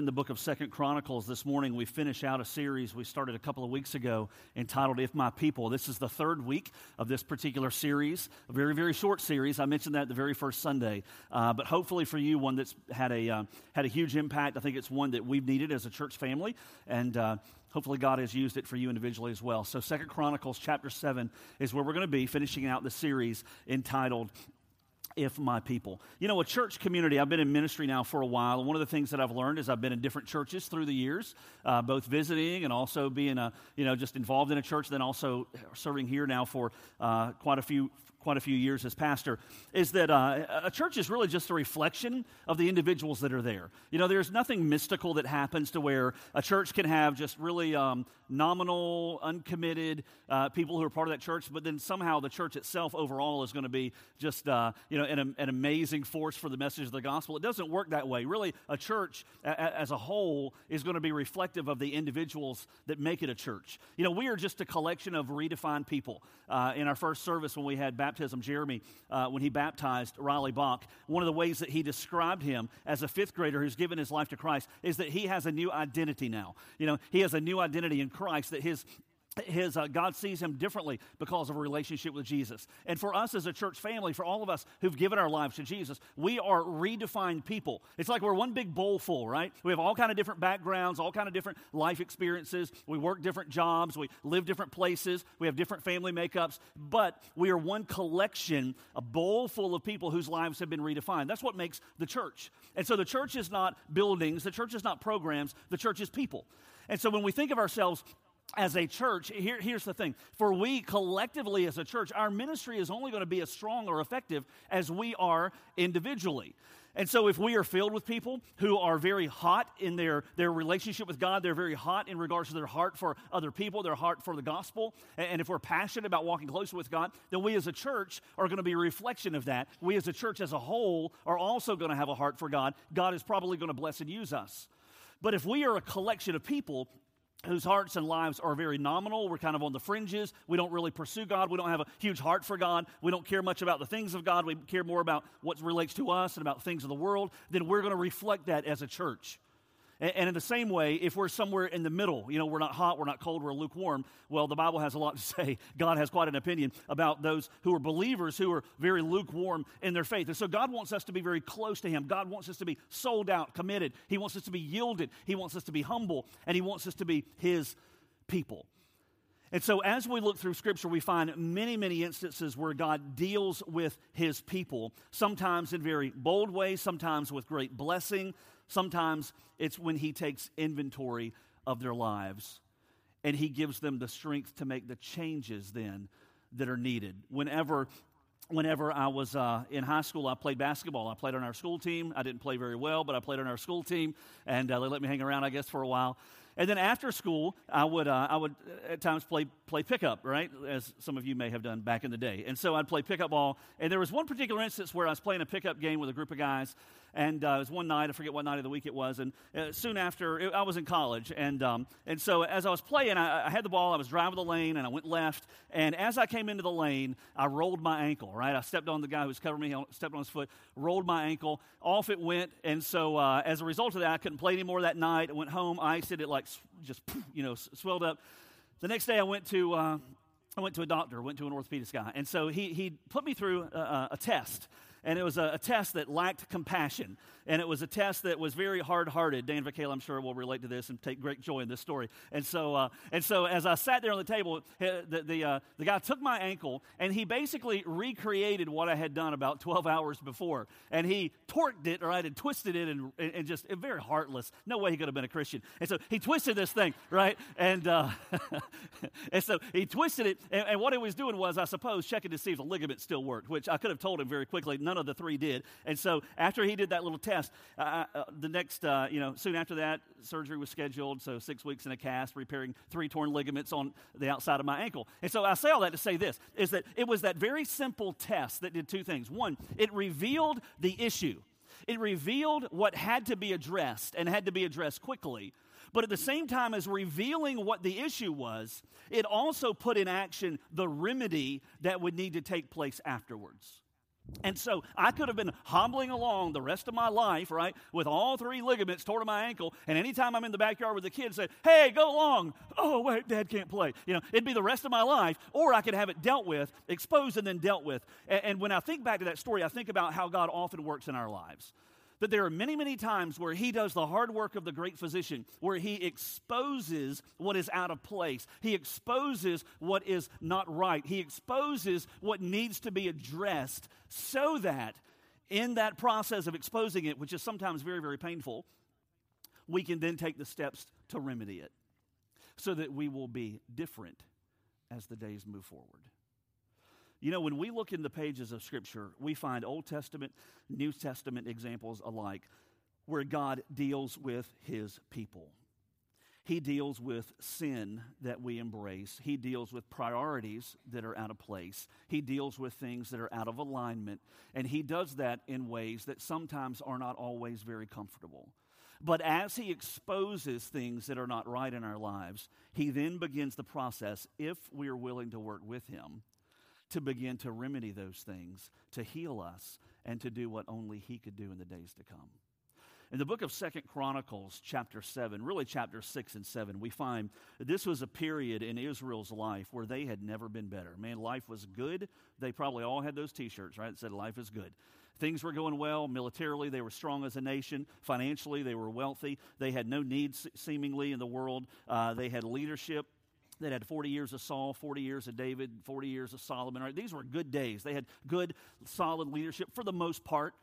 in the book of second chronicles this morning we finish out a series we started a couple of weeks ago entitled if my people. This is the third week of this particular series a very very short series. I mentioned that the very first sunday. Uh, but hopefully for you one that's had a uh, had a huge impact. I think it's one that we've needed as a church family and uh, hopefully god has used it for you individually as well. So second chronicles chapter 7 is where we're going to be finishing out the series entitled if my people. You know, a church community, I've been in ministry now for a while, one of the things that I've learned is I've been in different churches through the years, uh, both visiting and also being, a, you know, just involved in a church, then also serving here now for uh, quite a few quite a few years as pastor, is that uh, a church is really just a reflection of the individuals that are there. You know, there's nothing mystical that happens to where a church can have just really um, nominal, uncommitted uh, people who are part of that church, but then somehow the church itself overall is going to be just, uh, you know, an, an, amazing force for the message of the gospel. It doesn't work that way. Really, a church a, as a whole is going to be reflective of the individuals that make it a church. You know, we are just a collection of redefined people. Uh, in our first service when we had baptism, baptism, Jeremy, uh, when he baptized Riley Bach, one of the ways that he described him as a fifth grader who's given his life to Christ is that he has a new identity now. You know, he has a new identity in Christ, that his his uh, God sees him differently because of a relationship with Jesus. And for us as a church family, for all of us who've given our lives to Jesus, we are redefined people. It's like we're one big bowl full, right? We have all kind of different backgrounds, all kind of different life experiences. We work different jobs, we live different places, we have different family makeups, but we are one collection, a bowl full of people whose lives have been redefined. That's what makes the church. And so the church is not buildings, the church is not programs, the church is people. And so when we think of ourselves as a church, here, here's the thing. For we collectively as a church, our ministry is only going to be as strong or effective as we are individually. And so, if we are filled with people who are very hot in their, their relationship with God, they're very hot in regards to their heart for other people, their heart for the gospel, and if we're passionate about walking closer with God, then we as a church are going to be a reflection of that. We as a church as a whole are also going to have a heart for God. God is probably going to bless and use us. But if we are a collection of people whose hearts and lives are very nominal. We're kind of on the fringes. We don't really pursue God. We don't have a huge heart for God. We don't care much about the things of God. We care more about what relates to us and about things of the world. Then we're going to reflect that as a church. And, in the same way, if we're somewhere in the middle, you know, we're not hot, we're not cold, we're lukewarm, well, the Bible has a lot to say. God has quite an opinion about those who are believers who are very lukewarm in their faith. And so God wants us to be very close to Him. God wants us to be sold out, committed. He wants us to be yielded. He wants us to be humble. And He wants us to be His people. And so, as we look through Scripture, we find many, many instances where God deals with His people, sometimes in very bold ways, sometimes with great blessing, sometimes it's when He takes inventory of their lives and He gives them the strength to make the changes then that are needed. Whenever whenever I was uh, in high school, I played basketball. I played on our school team. I didn't play very well, but I played on our school team, and uh, they let me hang around, I guess, for a while. And then after school, I would, uh, I would at times play, play pickup, right? As some of you may have done back in the day. And so I'd play pickup ball. And there was one particular instance where I was playing a pickup game with a group of guys. And uh, it was one night, I forget what night of the week it was. And uh, soon after, it, I was in college. And, um, and so as I was playing, I, I, had the ball, I was driving the lane, and I went left. And as I came into the lane, I rolled my ankle, right? I stepped on the guy who was covering me, I stepped on his foot, rolled my ankle. Off it went. And so uh, as a result of that, I couldn't play anymore that night. I went home, iced it, it like just, you know, swelled up. The next day I went to, uh, I went to a doctor, went to an orthopedist guy. And so he, he put me through a, a test and it was a, a, test that lacked compassion. And it was a test that was very hard hearted. Dan Vakala, I'm sure, will relate to this and take great joy in this story. And so, uh, and so as I sat there on the table, the, the, uh, the guy took my ankle and he basically recreated what I had done about 12 hours before. And he torqued it, right, and twisted it and, and just very heartless. No way he could have been a Christian. And so he twisted this thing, right? And, uh, and so he twisted it. And, and, what he was doing was, I suppose, checking to see if the ligament still worked, which I could have told him very quickly none of the three did. And so after he did that little test, uh, uh, the next, uh, you know, soon after that, surgery was scheduled. So six weeks in a cast, repairing three torn ligaments on the outside of my ankle. And so I say all that to say this is that it was that very simple test that did two things. One, it revealed the issue. It revealed what had to be addressed and had to be addressed quickly. But at the same time as revealing what the issue was, it also put in action the remedy that would need to take place afterwards. And so I could have been hobbling along the rest of my life, right, with all three ligaments torn in my ankle. And anytime I'm in the backyard with the kids, say, "Hey, go along." Oh, wait, Dad can't play. You know, it'd be the rest of my life, or I could have it dealt with, exposed, and then dealt with. And, and when I think back to that story, I think about how God often works in our lives that there are many, many times where he does the hard work of the great physician, where he exposes what is out of place. He exposes what is not right. He exposes what needs to be addressed so that in that process of exposing it, which is sometimes very, very painful, we can then take the steps to remedy it so that we will be different as the days move forward. You know, when we look in the pages of Scripture, we find Old Testament, New Testament examples alike where God deals with his people. He deals with sin that we embrace. He deals with priorities that are out of place. He deals with things that are out of alignment. And he does that in ways that sometimes are not always very comfortable. But as he exposes things that are not right in our lives, he then begins the process, if we are willing to work with him, to begin to remedy those things, to heal us, and to do what only He could do in the days to come. In the book of Second Chronicles, chapter 7, really chapter 6 and 7, we find this was a period in Israel's life where they had never been better. Man, life was good. They probably all had those t shirts, right? That said, life is good. Things were going well. Militarily, they were strong as a nation. Financially, they were wealthy. They had no needs, seemingly, in the world. Uh, they had leadership that had 40 years of Saul, 40 years of David, 40 years of Solomon. Right? These were good days. They had good, solid leadership for the most part.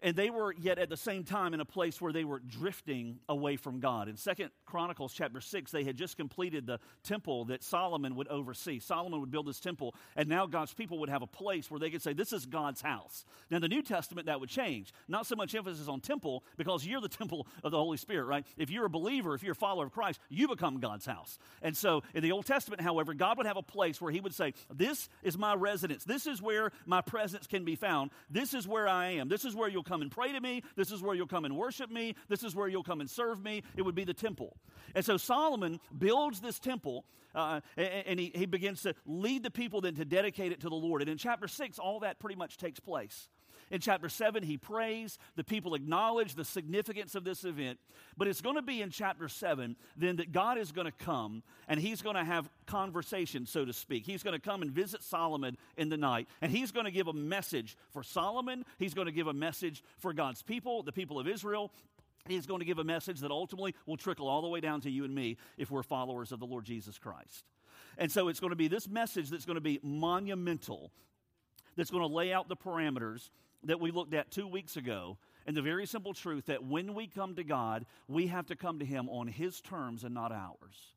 And they were yet at the same time in a place where they were drifting away from God. In Second Chronicles chapter 6, they had just completed the temple that Solomon would oversee. Solomon would build this temple, and now God's people would have a place where they could say, This is God's house. Now, the New Testament, that would change. Not so much emphasis on temple, because you're the temple of the Holy Spirit, right? If you're a believer, if you're a follower of Christ, you become God's house. And so in the Old Testament, however, God would have a place where He would say, This is my residence. This is where my presence can be found. This is where I am. This is where you'll come and pray to me. This is where you'll come and worship me. This is where you'll come and serve me. It would be the temple. And so Solomon builds this temple uh, and, and he, he begins to lead the people then to dedicate it to the Lord. And in chapter 6, all that pretty much takes place. In chapter 7, he prays. The people acknowledge the significance of this event. But it's going to be in chapter 7 then that God is going to come and he's going to have conversation, so to speak. He's going to come and visit Solomon in the night. And he's going to give a message for Solomon. He's going to give a message for God's people, the people of Israel. He's going to give a message that ultimately will trickle all the way down to you and me if we're followers of the Lord Jesus Christ. And so it's going to be this message that's going to be monumental, that's going to lay out the parameters that we looked at two weeks ago and the very simple truth that when we come to God, we have to come to Him on His terms and not ours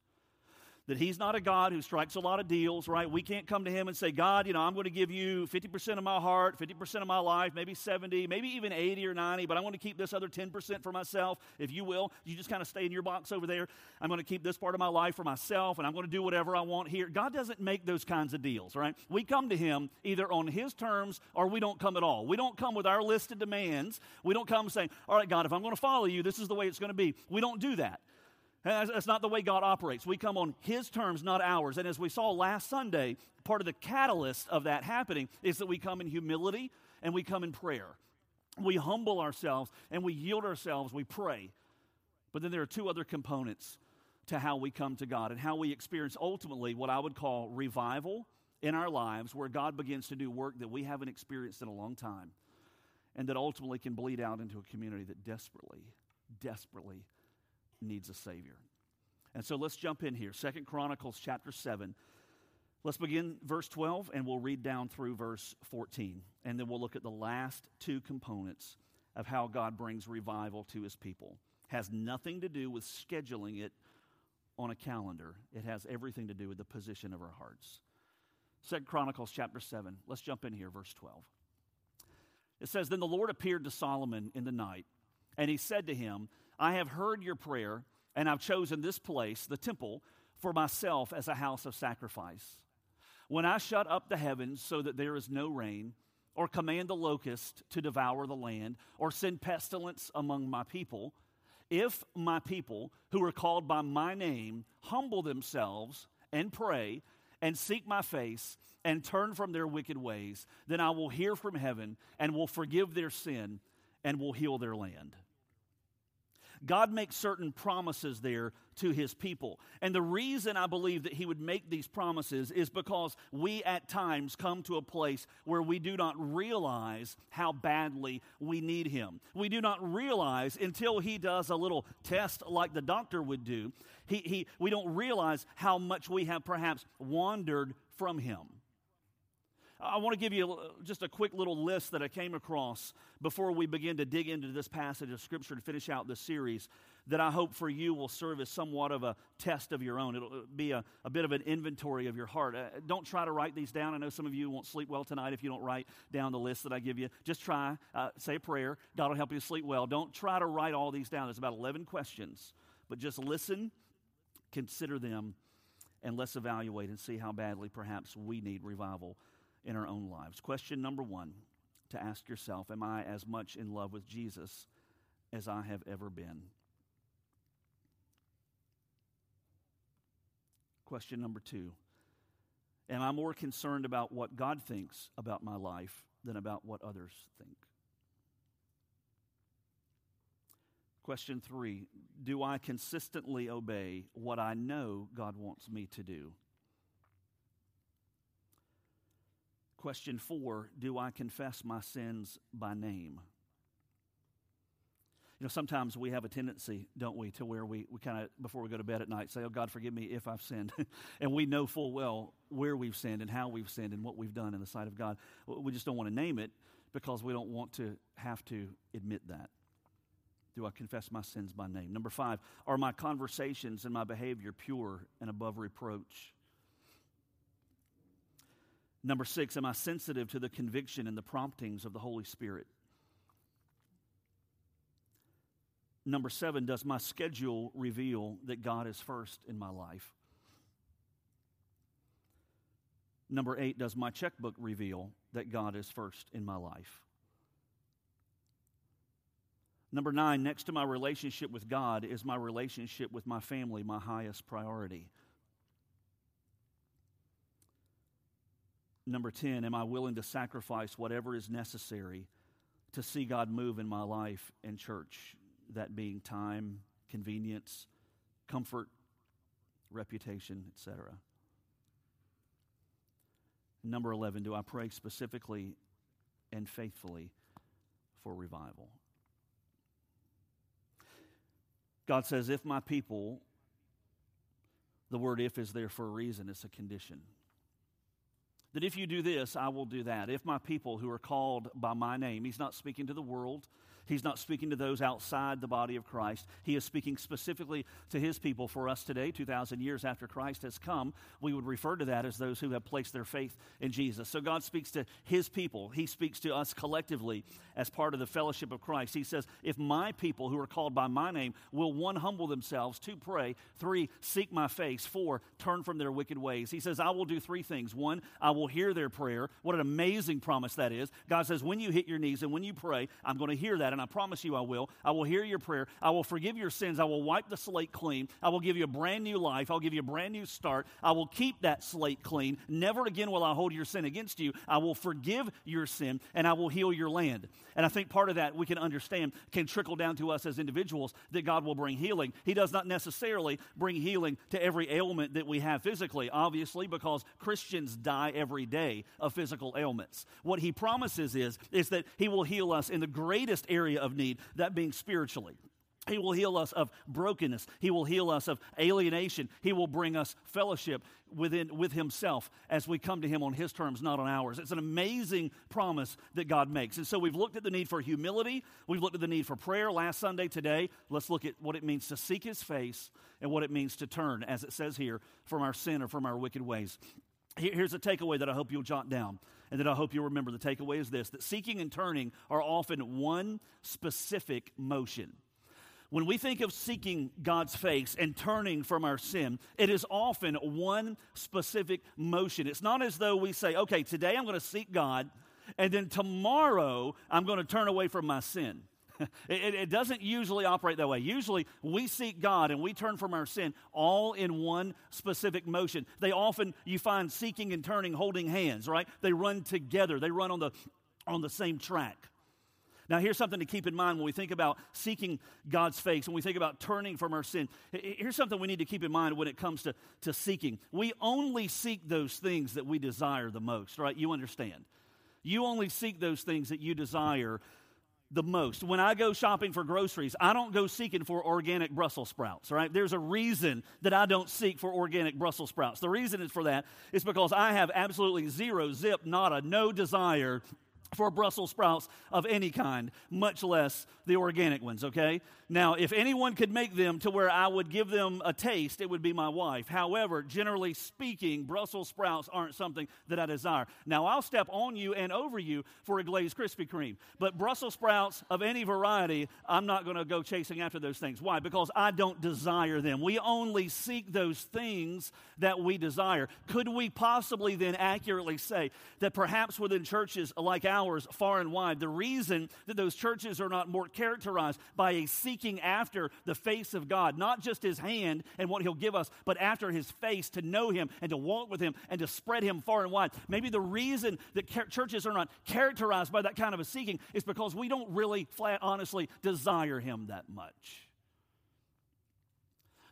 that he's not a God who strikes a lot of deals, right? We can't come to him and say, God, you know, I'm going to give you 50% of my heart, 50% of my life, maybe 70, maybe even 80 or 90, but I want to keep this other 10% for myself, if you will. You just kind of stay in your box over there. I'm going to keep this part of my life for myself, and I'm going to do whatever I want here. God doesn't make those kinds of deals, right? We come to him either on his terms or we don't come at all. We don't come with our list of demands. We don't come saying, all right, God, if I'm going to follow you, this is the way it's going to be. We don't do that. That's not the way God operates. We come on His terms, not ours. And as we saw last Sunday, part of the catalyst of that happening is that we come in humility and we come in prayer. We humble ourselves and we yield ourselves, we pray. But then there are two other components to how we come to God and how we experience ultimately what I would call revival in our lives, where God begins to do work that we haven't experienced in a long time and that ultimately can bleed out into a community that desperately, desperately needs a Savior. And so let's jump in here. Second Chronicles chapter 7. Let's begin verse 12 and we'll read down through verse 14. And then we'll look at the last two components of how God brings revival to his people. Has nothing to do with scheduling it on a calendar. It has everything to do with the position of our hearts. Second Chronicles chapter 7. Let's jump in here, verse 12. It says, Then the Lord appeared to Solomon in the night, and he said to him, I have heard your prayer, and I've chosen this place, the temple, for myself as a house of sacrifice. When I shut up the heavens so that there is no rain, or command the locust to devour the land, or send pestilence among my people, if my people, who are called by my name, humble themselves and pray and seek my face and turn from their wicked ways, then I will hear from heaven and will forgive their sin and will heal their land. God makes certain promises there to his people. And the reason I believe that he would make these promises is because we at times come to a place where we do not realize how badly we need him. We do not realize until he does a little test like the doctor would do. He, he, we don't realize how much we have perhaps wandered from him. I want to give you just a quick little list that I came across before we begin to dig into this passage of Scripture to finish out this series that I hope for you will serve as somewhat of a test of your own. It'll be a, a bit of an inventory of your heart. Uh, don't try to write these down. I know some of you won't sleep well tonight if you don't write down the list that I give you. Just try, uh, say a prayer. God will help you sleep well. Don't try to write all these down. There's about 11 questions, but just listen, consider them, and let's evaluate and see how badly perhaps we need revival in our own lives. Question number one to ask yourself Am I as much in love with Jesus as I have ever been? Question number two Am I more concerned about what God thinks about my life than about what others think? Question three Do I consistently obey what I know God wants me to do? Question four Do I confess my sins by name? You know, sometimes we have a tendency, don't we, to where we, we kind of, before we go to bed at night, say, Oh, God, forgive me if I've sinned. and we know full well where we've sinned and how we've sinned and what we've done in the sight of God. We just don't want to name it because we don't want to have to admit that. Do I confess my sins by name? Number five, are my conversations and my behavior pure and above reproach? Number six, am I sensitive to the conviction and the promptings of the Holy Spirit? Number seven, does my schedule reveal that God is first in my life? Number eight, does my checkbook reveal that God is first in my life? Number nine, next to my relationship with God, is my relationship with my family my highest priority? Number 10, am I willing to sacrifice whatever is necessary to see God move in my life and church? That being time, convenience, comfort, reputation, etc. Number 11, do I pray specifically and faithfully for revival? God says, if my people, the word if is there for a reason, it's a condition that if you do this, I will do that. If my people who are called by my name, he's not speaking to the world, He's not speaking to those outside the body of Christ. He is speaking specifically to his people for us today, 2,000 years after Christ has come. We would refer to that as those who have placed their faith in Jesus. So God speaks to his people. He speaks to us collectively as part of the fellowship of Christ. He says, If my people who are called by my name will one, humble themselves, two, pray, three, seek my face, four, turn from their wicked ways. He says, I will do three things. One, I will hear their prayer. What an amazing promise that is. God says, When you hit your knees and when you pray, I'm going to hear that. And I promise you I will. I will hear your prayer. I will forgive your sins. I will wipe the slate clean. I will give you a brand new life. I'll give you a brand new start. I will keep that slate clean. Never again will I hold your sin against you. I will forgive your sin and I will heal your land. And I think part of that we can understand can trickle down to us as individuals that God will bring healing. He does not necessarily bring healing to every ailment that we have physically, obviously, because Christians die every day of physical ailments. What He promises is, is that He will heal us in the greatest area area of need, that being spiritually. He will heal us of brokenness. He will heal us of alienation. He will bring us fellowship within, with Himself as we come to Him on His terms, not on ours. It's an amazing promise that God makes. And so we've looked at the need for humility. We've looked at the need for prayer last Sunday. Today, let's look at what it means to seek His face and what it means to turn, as it says here, from our sin or from our wicked ways. Here's a takeaway that I hope you'll jot down and that I hope you'll remember. The takeaway is this that seeking and turning are often one specific motion. When we think of seeking God's face and turning from our sin, it is often one specific motion. It's not as though we say, okay, today I'm going to seek God, and then tomorrow I'm going to turn away from my sin. it, it, doesn't usually operate that way. Usually, we seek God and we turn from our sin all in one specific motion. They often, you find seeking and turning holding hands, right? They run together, they run on the, on the same track. Now, here's something to keep in mind when we think about seeking God's face, when we think about turning from our sin. Here's something we need to keep in mind when it comes to, to seeking. We only seek those things that we desire the most, right? You understand. You only seek those things that you desire the most. When I go shopping for groceries, I don't go seeking for organic Brussels sprouts, right? There's a reason that I don't seek for organic Brussels sprouts. The reason is for that is because I have absolutely zero, zip, nada, no desire for Brussels sprouts of any kind, much less the organic ones, okay? Now, if anyone could make them to where I would give them a taste, it would be my wife. However, generally speaking, Brussels sprouts aren't something that I desire. Now, I'll step on you and over you for a glazed Krispy Kreme, but Brussels sprouts of any variety, I'm not going to go chasing after those things. Why? Because I don't desire them. We only seek those things that we desire. Could we possibly then accurately say that perhaps within churches like ours, far and wide, the reason that those churches are not more characterized by a seeking after the face of God, not just his hand and what he'll give us, but after his face to know him and to walk with him and to spread him far and wide. Maybe the reason that churches are not characterized by that kind of a seeking is because we don't really, flat honestly, desire him that much.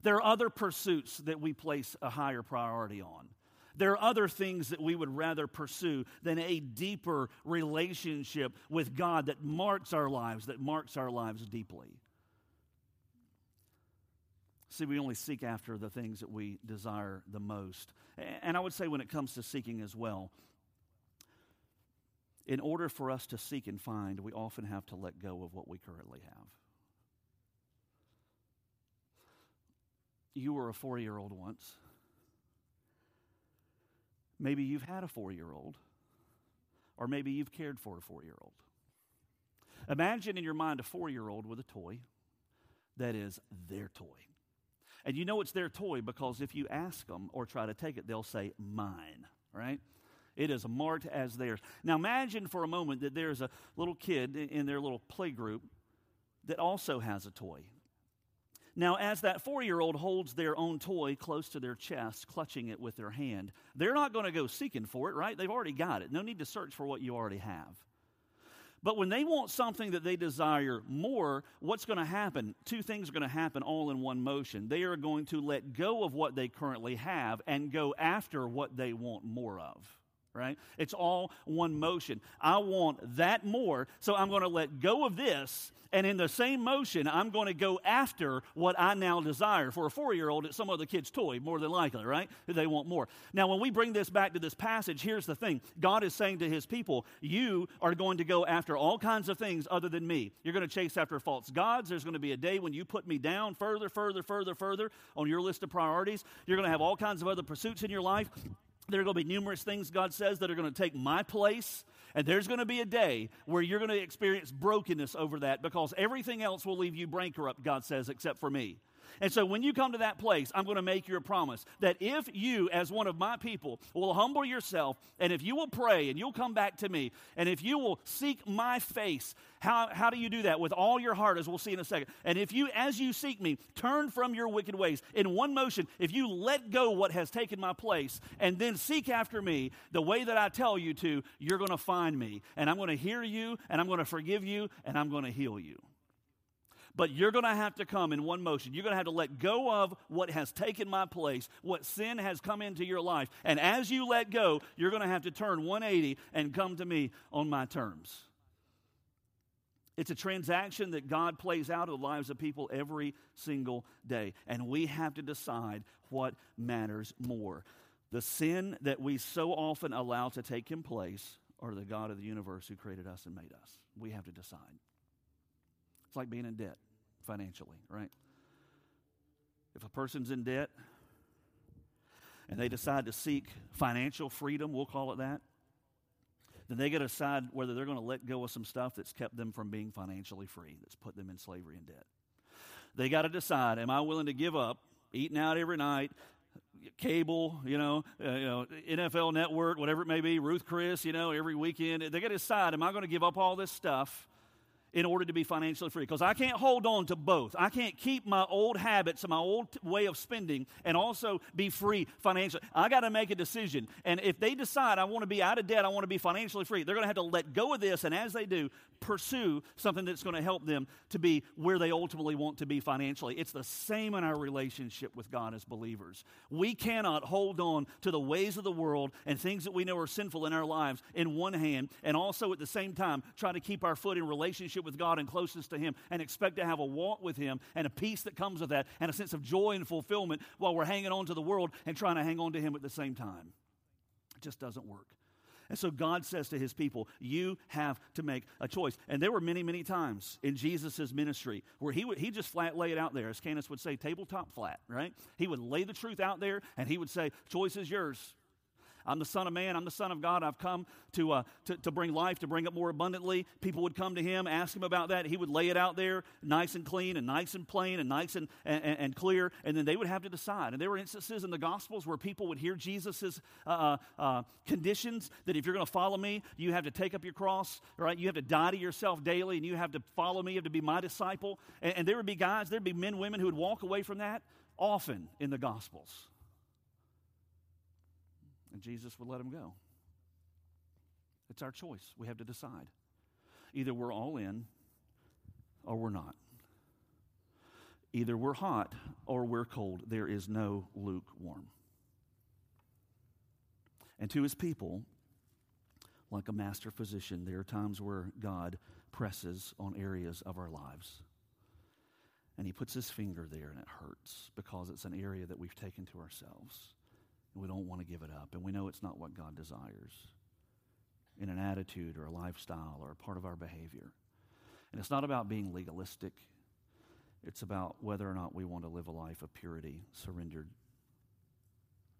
There are other pursuits that we place a higher priority on. There are other things that we would rather pursue than a deeper relationship with God that marks our lives, that marks our lives deeply. See, we only seek after the things that we desire the most. And I would say, when it comes to seeking as well, in order for us to seek and find, we often have to let go of what we currently have. You were a four year old once. Maybe you've had a four year old, or maybe you've cared for a four year old. Imagine in your mind a four year old with a toy that is their toy. And you know it's their toy because if you ask them or try to take it, they'll say, mine, right? It is marked as theirs. Now imagine for a moment that there's a little kid in their little play group that also has a toy. Now, as that four year old holds their own toy close to their chest, clutching it with their hand, they're not going to go seeking for it, right? They've already got it. No need to search for what you already have. But when they want something that they desire more, what's going to happen? Two things are going to happen all in one motion. They are going to let go of what they currently have and go after what they want more of right? It's all one motion. I want that more, so I'm going to let go of this. And in the same motion, I'm going to go after what I now desire. For a four year old, it's some other kid's toy, more than likely, right? They want more. Now, when we bring this back to this passage, here's the thing God is saying to his people, You are going to go after all kinds of things other than me. You're going to chase after false gods. There's going to be a day when you put me down further, further, further, further on your list of priorities. You're going to have all kinds of other pursuits in your life. There are going to be numerous things, God says, that are going to take my place. And there's going to be a day where you're going to experience brokenness over that because everything else will leave you bankrupt, God says, except for me. And so when you come to that place, I'm going to make you a promise that if you, as one of my people, will humble yourself, and if you will pray and you'll come back to me, and if you will seek my face, how, how do you do that? With all your heart, as we'll see in a second. And if you, as you seek me, turn from your wicked ways in one motion, if you let go what has taken my place and then seek after me the way that I tell you to, you're going to find me. And I'm going to hear you, and I'm going to forgive you, and I'm going to heal you. But you're going to have to come in one motion. You're going to have to let go of what has taken my place, what sin has come into your life. And as you let go, you're going to have to turn 180 and come to me on my terms. It's a transaction that God plays out in the lives of people every single day. And we have to decide what matters more the sin that we so often allow to take in place, or the God of the universe who created us and made us. We have to decide. It's like being in debt financially, right? If a person's in debt and they decide to seek financial freedom, we'll call it that, then they got to decide whether they're going to let go of some stuff that's kept them from being financially free, that's put them in slavery and debt. They got to decide, am I willing to give up eating out every night, cable, you know, uh, you know, NFL network, whatever it may be, Ruth Chris, you know, every weekend. They got to decide, am I going to give up all this stuff in order to be financially free because I can't hold on to both. I can't keep my old habits and my old way of spending and also be free financially. I got to make a decision. And if they decide I want to be out of debt, I want to be financially free, they're going to have to let go of this and as they do, pursue something that's going to help them to be where they ultimately want to be financially. It's the same in our relationship with God as believers. We cannot hold on to the ways of the world and things that we know are sinful in our lives in one hand and also at the same time try to keep our foot in relationship with God and closeness to Him and expect to have a walk with Him and a peace that comes with that and a sense of joy and fulfillment while we're hanging on to the world and trying to hang on to Him at the same time. It just doesn't work. And so God says to his people, You have to make a choice. And there were many, many times in Jesus' ministry where he would he just flat lay it out there, as Candace would say, tabletop flat, right? He would lay the truth out there and he would say, Choice is yours. I'm the Son of Man. I'm the Son of God. I've come to, uh, to, to bring life, to bring it more abundantly. People would come to him, ask him about that. He would lay it out there nice and clean and nice and plain and nice and, and, and clear, and then they would have to decide. And there were instances in the Gospels where people would hear Jesus' uh, uh, uh, conditions that if you're going to follow me, you have to take up your cross, right? You have to die to yourself daily, and you have to follow me. You have to be my disciple. And, and there would be guys, there'd be men, women who would walk away from that often in the Gospels. And Jesus would let him go. It's our choice. We have to decide. Either we're all in or we're not. Either we're hot or we're cold. There is no lukewarm. And to his people, like a master physician, there are times where God presses on areas of our lives. And he puts his finger there and it hurts because it's an area that we've taken to ourselves we don't want to give it up. And we know it's not what God desires in an attitude or a lifestyle or a part of our behavior. And it's not about being legalistic, it's about whether or not we want to live a life of purity, surrendered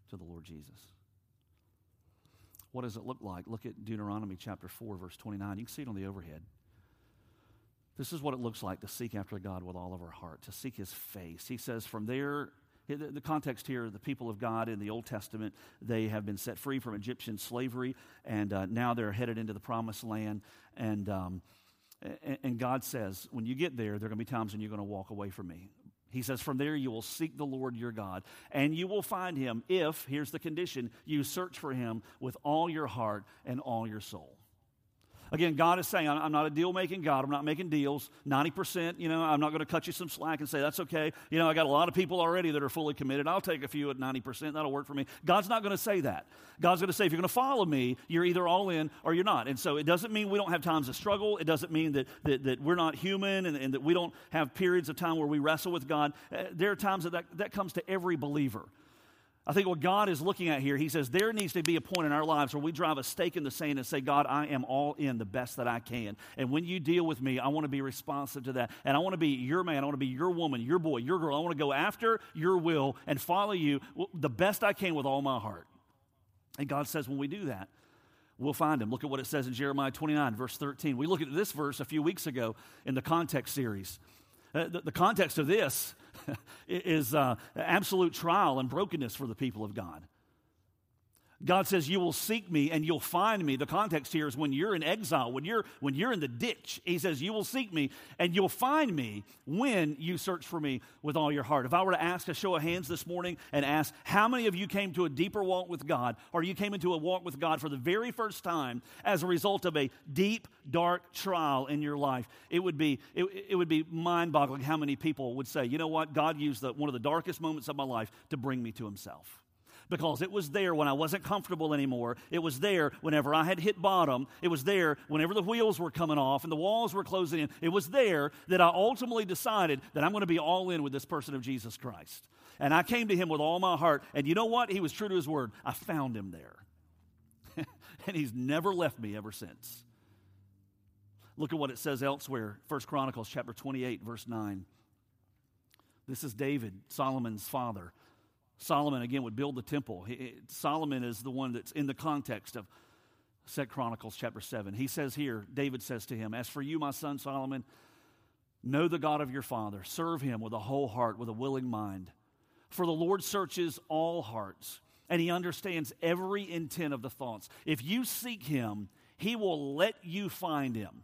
to the Lord Jesus. What does it look like? Look at Deuteronomy chapter 4, verse 29. You can see it on the overhead. This is what it looks like to seek after God with all of our heart, to seek his face. He says, From there the context here, the people of God in the Old Testament, they have been set free from Egyptian slavery, and uh, now they're headed into the promised land. And, um, and God says, when you get there, there are going to be times when you're going to walk away from me. He says, From there you will seek the Lord your God, and you will find him if, here's the condition, you search for him with all your heart and all your soul. Again, God is saying, I'm not a deal making God. I'm not making deals. 90%, you know, I'm not going to cut you some slack and say, that's okay. You know, I got a lot of people already that are fully committed. I'll take a few at 90%. That'll work for me. God's not going to say that. God's going to say, if you're going to follow me, you're either all in or you're not. And so it doesn't mean we don't have times of struggle. It doesn't mean that, that, that we're not human and, and that we don't have periods of time where we wrestle with God. Uh, there are times that, that that comes to every believer. I think what God is looking at here, He says there needs to be a point in our lives where we drive a stake in the sand and say, God, I am all in the best that I can. And when you deal with me, I want to be responsive to that. And I want to be your man, I want to be your woman, your boy, your girl. I want to go after your will and follow you the best I can with all my heart. And God says, when we do that, we'll find him. Look at what it says in Jeremiah 29, verse 13. We looked at this verse a few weeks ago in the context series. Uh, the, the, context of this is uh, absolute trial and brokenness for the people of God. God says, You will seek me and you'll find me. The context here is when you're in exile, when you're, when you're in the ditch. He says, You will seek me and you'll find me when you search for me with all your heart. If I were to ask a show of hands this morning and ask, How many of you came to a deeper walk with God, or you came into a walk with God for the very first time as a result of a deep, dark trial in your life? It would be, it, it would be mind boggling how many people would say, You know what? God used the, one of the darkest moments of my life to bring me to Himself because it was there when I wasn't comfortable anymore. It was there whenever I had hit bottom. It was there whenever the wheels were coming off and the walls were closing in. It was there that I ultimately decided that I'm going to be all in with this person of Jesus Christ. And I came to him with all my heart. And you know what? He was true to his word. I found him there. and he's never left me ever since. Look at what it says elsewhere. First Chronicles chapter 28, verse 9. This is David, Solomon's father. Solomon, again, would build the temple. Solomon is the one that's in the context of 2 Chronicles chapter 7. He says here, David says to him, As for you, my son Solomon, know the God of your father, serve him with a whole heart, with a willing mind. For the Lord searches all hearts, and he understands every intent of the thoughts. If you seek him, he will let you find him.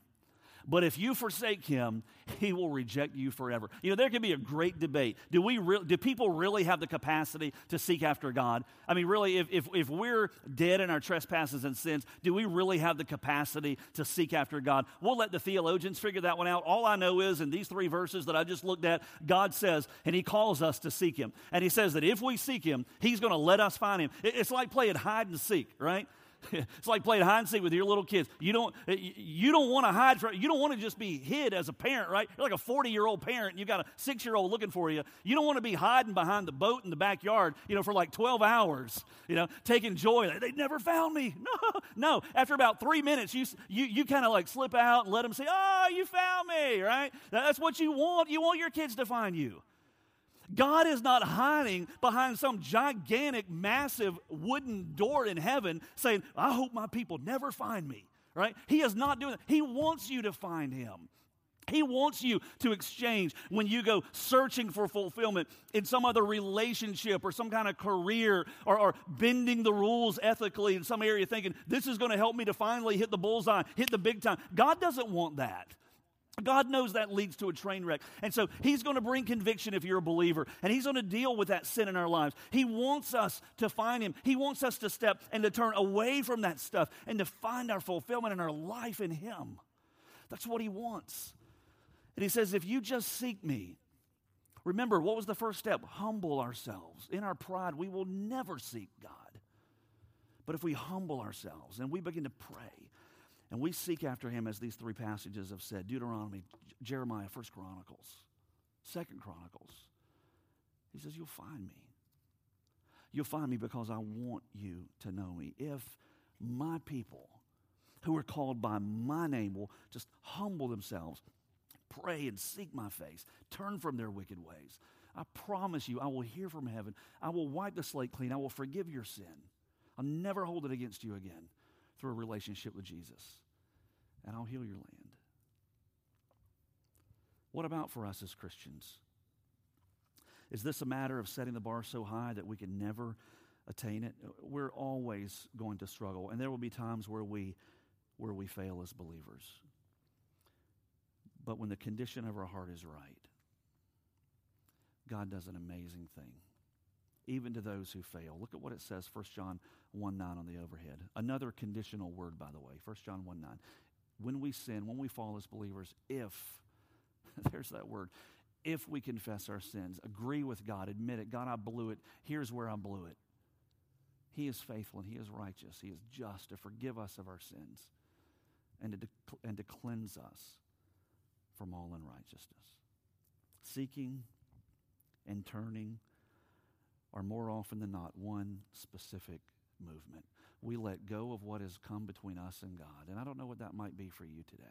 But if you forsake him, he will reject you forever. You know, there can be a great debate. Do, we re- do people really have the capacity to seek after God? I mean, really, if, if, if we're dead in our trespasses and sins, do we really have the capacity to seek after God? We'll let the theologians figure that one out. All I know is in these three verses that I just looked at, God says, and he calls us to seek him. And he says that if we seek him, he's going to let us find him. It's like playing hide and seek, right? it's like playing hide and seek with your little kids. You don't, eh, you don't want to hide from, you don't want to just be hid as a parent, right? You're like a 40 year old parent and you got a six year old looking for you. You don't want to be hiding behind the boat in the backyard, you know, for like 12 hours, you know, taking joy. They never found me. No, no. After about three minutes, you, you, you kind of like slip out and let them say, oh, you found me, right? That's what you want. You want your kids to find you. God is not hiding behind some gigantic, massive wooden door in heaven saying, I hope my people never find me, right? He is not doing that. He wants you to find him. He wants you to exchange when you go searching for fulfillment in some other relationship or some kind of career or, or bending the rules ethically in some area, thinking this is going to help me to finally hit the bullseye, hit the big time. God doesn't want that. God knows that leads to a train wreck. And so He's going to bring conviction if you're a believer. And He's going to deal with that sin in our lives. He wants us to find Him. He wants us to step and to turn away from that stuff and to find our fulfillment and our life in Him. That's what He wants. And He says, if you just seek me, remember, what was the first step? Humble ourselves. In our pride, we will never seek God. But if we humble ourselves and we begin to pray, and we seek after him as these three passages have said Deuteronomy, Jeremiah, First Chronicles, Second Chronicles. He says, You'll find me. You'll find me because I want you to know me. If my people who are called by my name will just humble themselves, pray and seek my face, turn from their wicked ways, I promise you, I will hear from heaven. I will wipe the slate clean. I will forgive your sin. I'll never hold it against you again through a relationship with Jesus. And I'll heal your land. What about for us as Christians? Is this a matter of setting the bar so high that we can never attain it? We're always going to struggle, and there will be times where we where we fail as believers. But when the condition of our heart is right, God does an amazing thing even to those who fail. Look at what it says, 1 John 1 9 on the overhead. Another conditional word, by the way, 1 John 1 9. When we sin, when we fall as believers, if, there's that word, if we confess our sins, agree with God, admit it, God, I blew it, here's where I blew it. He is faithful and He is righteous. He is just to forgive us of our sins and to, and to cleanse us from all unrighteousness. Seeking and turning are more often than not one specific movement. We let go of what has come between us and God. And I don't know what that might be for you today.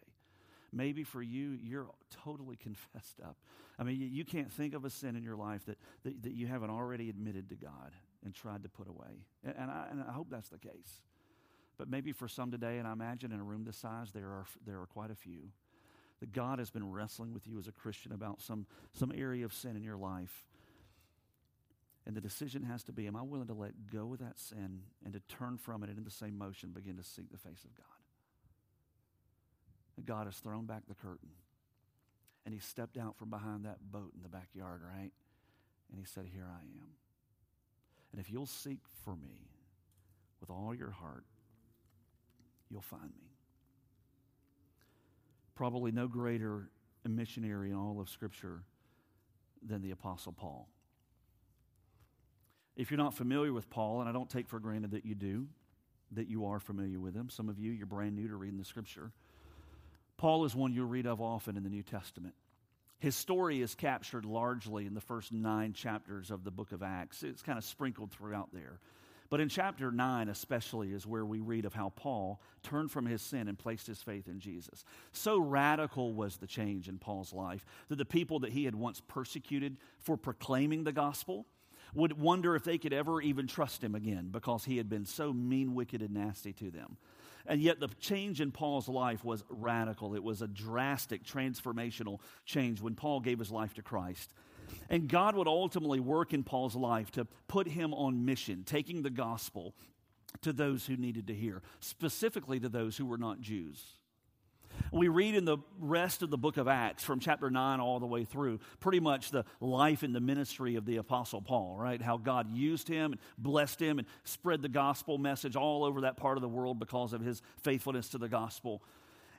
Maybe for you, you're totally confessed up. I mean, you, can't think of a sin in your life that, that, that, you haven't already admitted to God and tried to put away. And, and, I, and I hope that's the case. But maybe for some today, and I imagine in a room this size, there are, there are quite a few, that God has been wrestling with you as a Christian about some, some area of sin in your life and the decision has to be am I willing to let go of that sin and to turn from it and in the same motion begin to seek the face of God? God has thrown back the curtain. And he stepped out from behind that boat in the backyard, right? And he said, Here I am. And if you'll seek for me with all your heart, you'll find me. Probably no greater missionary in all of Scripture than the Apostle Paul. If you're not familiar with Paul, and I don't take for granted that you do, that you are familiar with him, some of you, you're brand new to reading the scripture. Paul is one you'll read of often in the New Testament. His story is captured largely in the first nine chapters of the book of Acts. It's kind of sprinkled throughout there. But in chapter 9, especially, is where we read of how Paul turned from his sin and placed his faith in Jesus. So radical was the change in Paul's life that the people that he had once persecuted for proclaiming the gospel would wonder if they could ever even trust him again because he had been so mean, wicked, and nasty to them. And yet, the change in Paul's life was radical. It was a drastic, transformational change when Paul gave his life to Christ. And God would ultimately work in Paul's life to put him on mission, taking the gospel to those who needed to hear, specifically to those who were not Jews. We read in the rest of the book of Acts from chapter 9 all the way through pretty much the life and the ministry of the Apostle Paul, right? How God used him and blessed him and spread the gospel message all over that part of the world because of his faithfulness to the gospel.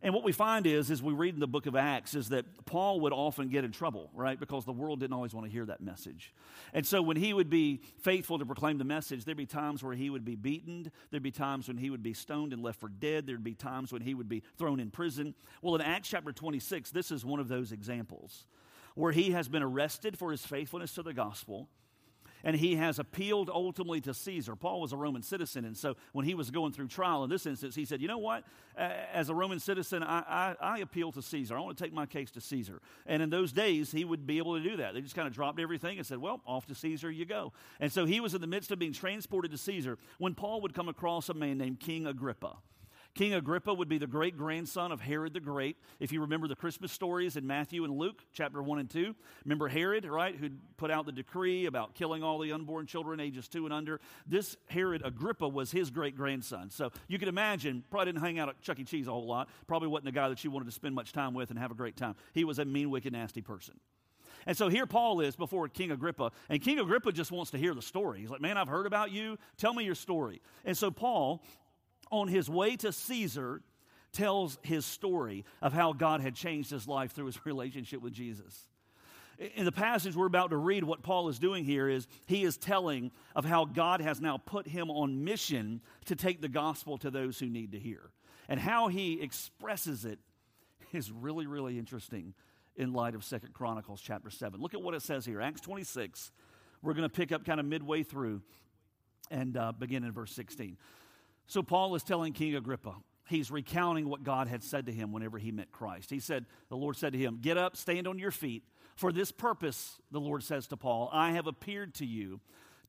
And what we find is, as we read in the book of Acts, is that Paul would often get in trouble, right? Because the world didn't always want to hear that message. And so when he would be faithful to proclaim the message, there'd be times where he would be beaten. There'd be times when he would be stoned and left for dead. There'd be times when he would be thrown in prison. Well, in Acts chapter 26, this is one of those examples where he has been arrested for his faithfulness to the gospel and he has appealed ultimately to Caesar. Paul was a Roman citizen, and so when he was going through trial in this instance, he said, You know what? As a Roman citizen, I, I, I appeal to Caesar. I want to take my case to Caesar. And in those days, he would be able to do that. They just kind of dropped everything and said, Well, off to Caesar you go. And so he was in the midst of being transported to Caesar when Paul would come across a man named King Agrippa. King Agrippa would be the great grandson of Herod the Great. If you remember the Christmas stories in Matthew and Luke, chapter 1 and 2, remember Herod, right, who put out the decree about killing all the unborn children ages 2 and under? This Herod Agrippa was his great grandson. So you can imagine, probably didn't hang out at Chuck E. Cheese a whole lot, probably wasn't a guy that you wanted to spend much time with and have a great time. He was a mean, wicked, nasty person. And so here Paul is before King Agrippa, and King Agrippa just wants to hear the story. He's like, Man, I've heard about you. Tell me your story. And so Paul on his way to Caesar, tells his story of how God had changed his life through his relationship with Jesus. In the passage we're about to read, what Paul is doing here is he is telling of how God has now put him on mission to take the gospel to those who need to hear. And how he expresses it is really, really interesting in light of Second Chronicles chapter 7. Look at what it says here Acts 26. We're going to pick up kind of midway through and uh, begin in verse 16. So Paul is telling King Agrippa, he's recounting what God had said to him whenever he met Christ. He said, The Lord said to him, Get up, stand on your feet. For this purpose, the Lord says to Paul, I have appeared to you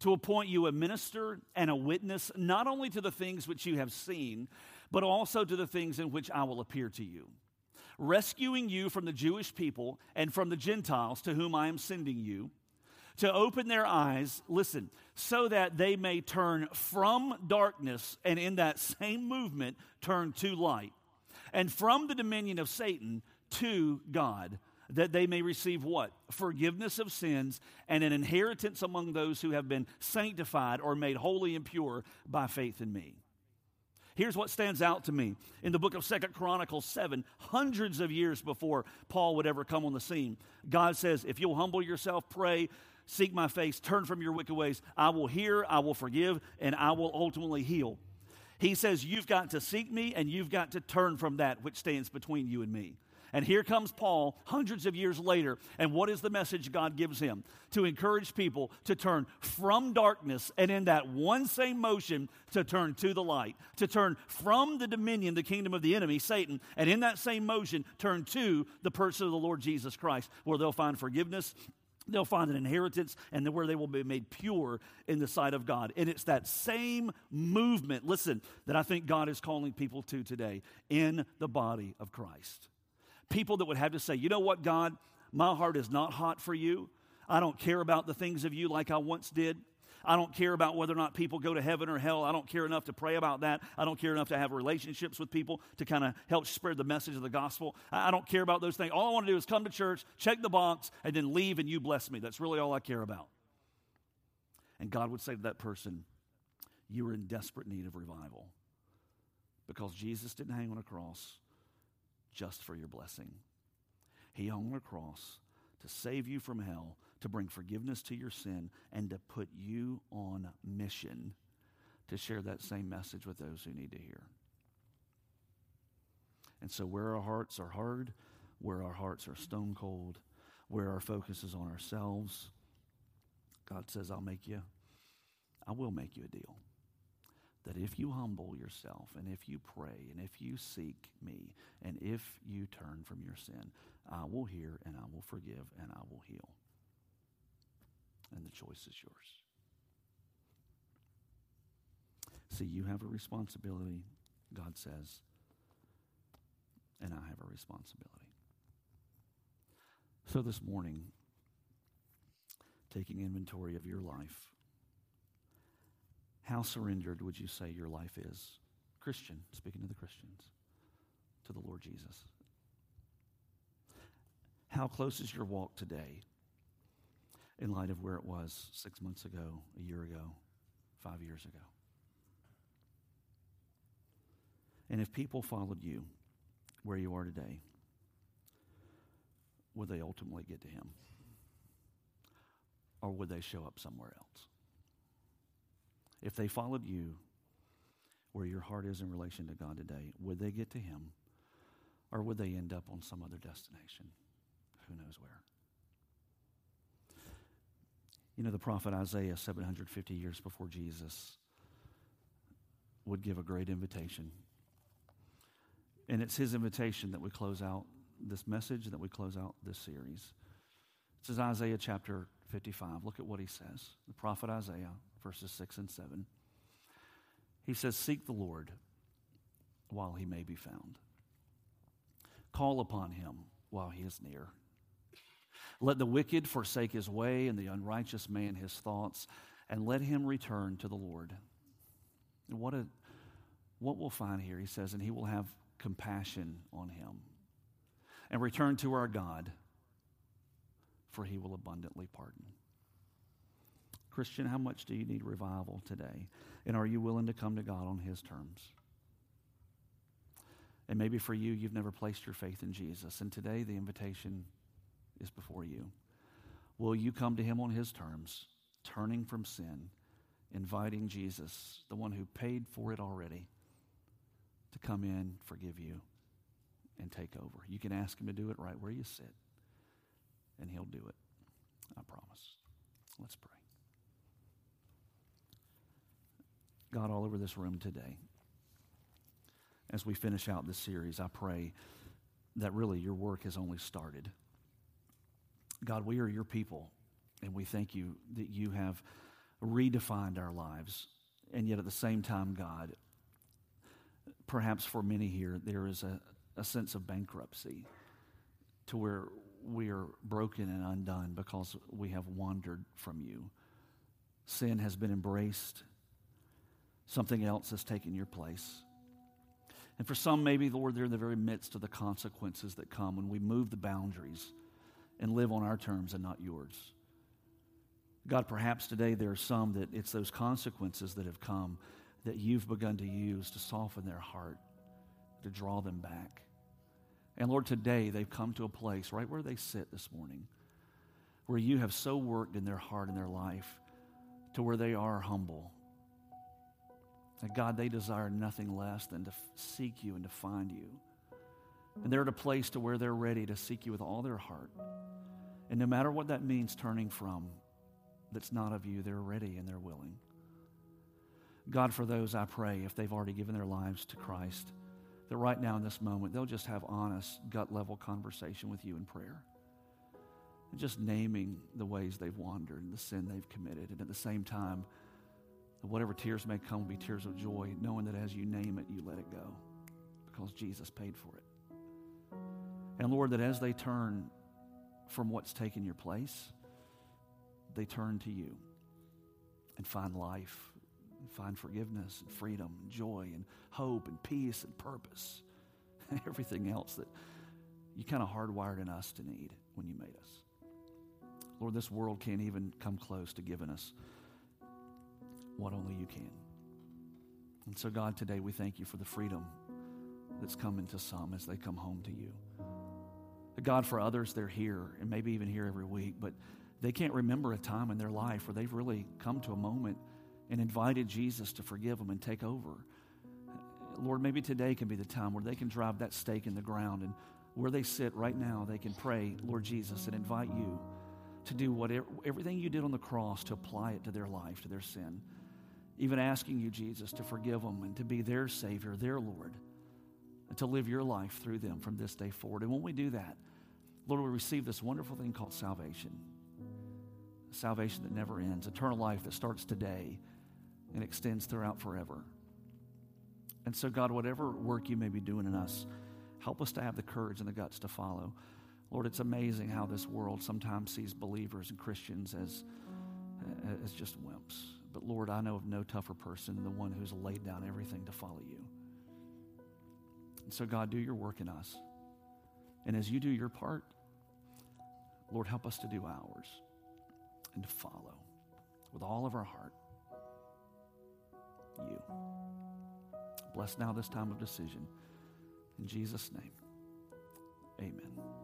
to appoint you a minister and a witness, not only to the things which you have seen, but also to the things in which I will appear to you, rescuing you from the Jewish people and from the Gentiles to whom I am sending you to open their eyes, listen, so that they may turn from darkness and in that same movement turn to light, and from the dominion of Satan to God, that they may receive what? Forgiveness of sins and an inheritance among those who have been sanctified or made holy and pure by faith in me. Here's what stands out to me. In the book of Second Chronicles 7, hundreds of years before Paul would ever come on the scene, God says, If you'll humble yourself, pray, seek my face, turn from your wicked ways. I will hear, I will forgive, and I will ultimately heal. He says, You've got to seek me and you've got to turn from that which stands between you and me. And here comes Paul hundreds of years later. And what is the message God gives him? To encourage people to turn from darkness and in that one same motion to turn to the light, to turn from the dominion, the kingdom of the enemy, Satan, and in that same motion turn to the person of the Lord Jesus Christ, where they'll find forgiveness they'll find an inheritance and where they will be made pure in the sight of God. And it's that same movement, listen, that I think God is calling people to today in the body of Christ. People that would have to say, you know what, God, my heart is not hot for you. I don't care about the things of you like I once did. I don't care about whether or not people go to heaven or hell. I don't care enough to pray about that. I don't care enough to have relationships with people to kind of help spread the message of the gospel. I don't care about those things. All I want to do is come to church, check the box, and then leave and you bless me. That's really all I care about. And God would say to that person, You are in desperate need of revival because Jesus didn't hang on a cross just for your blessing. He hung on a cross to save you from hell to bring forgiveness to your sin, and to put you on mission to share that same message with those who need to hear. And so, where our hearts are hard, where our hearts are stone cold, where our focus is on ourselves, God says, I'll make you, I will make you a deal. That if you humble yourself, and if you pray, and if you seek me, and if you turn from your sin, I will hear, and I will forgive, and I will heal and the choice is yours. See, you have a responsibility, God says, and I have a responsibility. So this morning, taking inventory of your life, how surrendered would you say your life is? Christian, speaking to the Christians, to the Lord Jesus. How close is your walk today in light of where it was six months ago, a year ago, five years ago? And if people followed you where you are today, would they ultimately get to Him? Or would they show up somewhere else? If they followed you where your heart is in relation to God today, would they get to Him? Or would they end up on some other destination? Who knows where? You know, the prophet Isaiah, 750 years before Jesus, would give a great invitation. And it's his invitation that we close out this message, that we close out this series. This is Isaiah chapter 55. Look at what he says. The prophet Isaiah, verses 6 and 7. He says, Seek the Lord while he may be found, call upon him while he is near. Let the wicked forsake his way and the unrighteous man his thoughts, and let him return to the Lord. And what, a, what we'll find here, he says, and he will have compassion on him. And return to our God, for he will abundantly pardon. Christian, how much do you need revival today? And are you willing to come to God on his terms? And maybe for you, you've never placed your faith in Jesus. And today, the invitation is before you. Will you come to him on his terms, turning from sin, inviting Jesus, the one who paid for it already, to come in, forgive you, and take over? You can ask him to do it right where you sit, and he'll do it. I promise. Let's pray. God, all over this room today, as we finish out this series, I pray that really your work has only started. God, we are your people, and we thank you that you have redefined our lives. And yet, at the same time, God, perhaps for many here, there is a, a sense of bankruptcy to where we are broken and undone because we have wandered from you. Sin has been embraced, something else has taken your place. And for some, maybe, Lord, they're in the very midst of the consequences that come when we move the boundaries and live on our terms and not yours. God, perhaps today there are some that it's those consequences that have come that you've begun to use to soften their heart, to draw them back. And Lord, today they've come to a place right where they sit this morning where you have so worked in their heart and their life to where they are humble. And God, they desire nothing less than to seek you and to find you. And they're at a place to where they're ready to seek you with all their heart. And no matter what that means, turning from that's not of you, they're ready and they're willing. God, for those, I pray, if they've already given their lives to Christ, that right now in this moment, they'll just have honest, gut level conversation with you in prayer. And just naming the ways they've wandered and the sin they've committed. And at the same time, whatever tears may come will be tears of joy, knowing that as you name it, you let it go because Jesus paid for it. And Lord, that as they turn from what's taken your place, they turn to you and find life, and find forgiveness and freedom and joy and hope and peace and purpose and everything else that you kind of hardwired in us to need when you made us. Lord, this world can't even come close to giving us what only you can. And so, God, today we thank you for the freedom that's coming to some as they come home to you. God, for others, they're here and maybe even here every week, but they can't remember a time in their life where they've really come to a moment and invited Jesus to forgive them and take over. Lord, maybe today can be the time where they can drive that stake in the ground and where they sit right now, they can pray, Lord Jesus, and invite you to do whatever, everything you did on the cross to apply it to their life, to their sin. Even asking you, Jesus, to forgive them and to be their Savior, their Lord, to live your life through them from this day forward. And when we do that, Lord, we receive this wonderful thing called salvation. Salvation that never ends, eternal life that starts today and extends throughout forever. And so, God, whatever work you may be doing in us, help us to have the courage and the guts to follow. Lord, it's amazing how this world sometimes sees believers and Christians as, as just wimps. But Lord, I know of no tougher person than the one who's laid down everything to follow you. And so, God, do your work in us. And as you do your part, Lord, help us to do ours and to follow with all of our heart you. Bless now this time of decision. In Jesus' name, amen.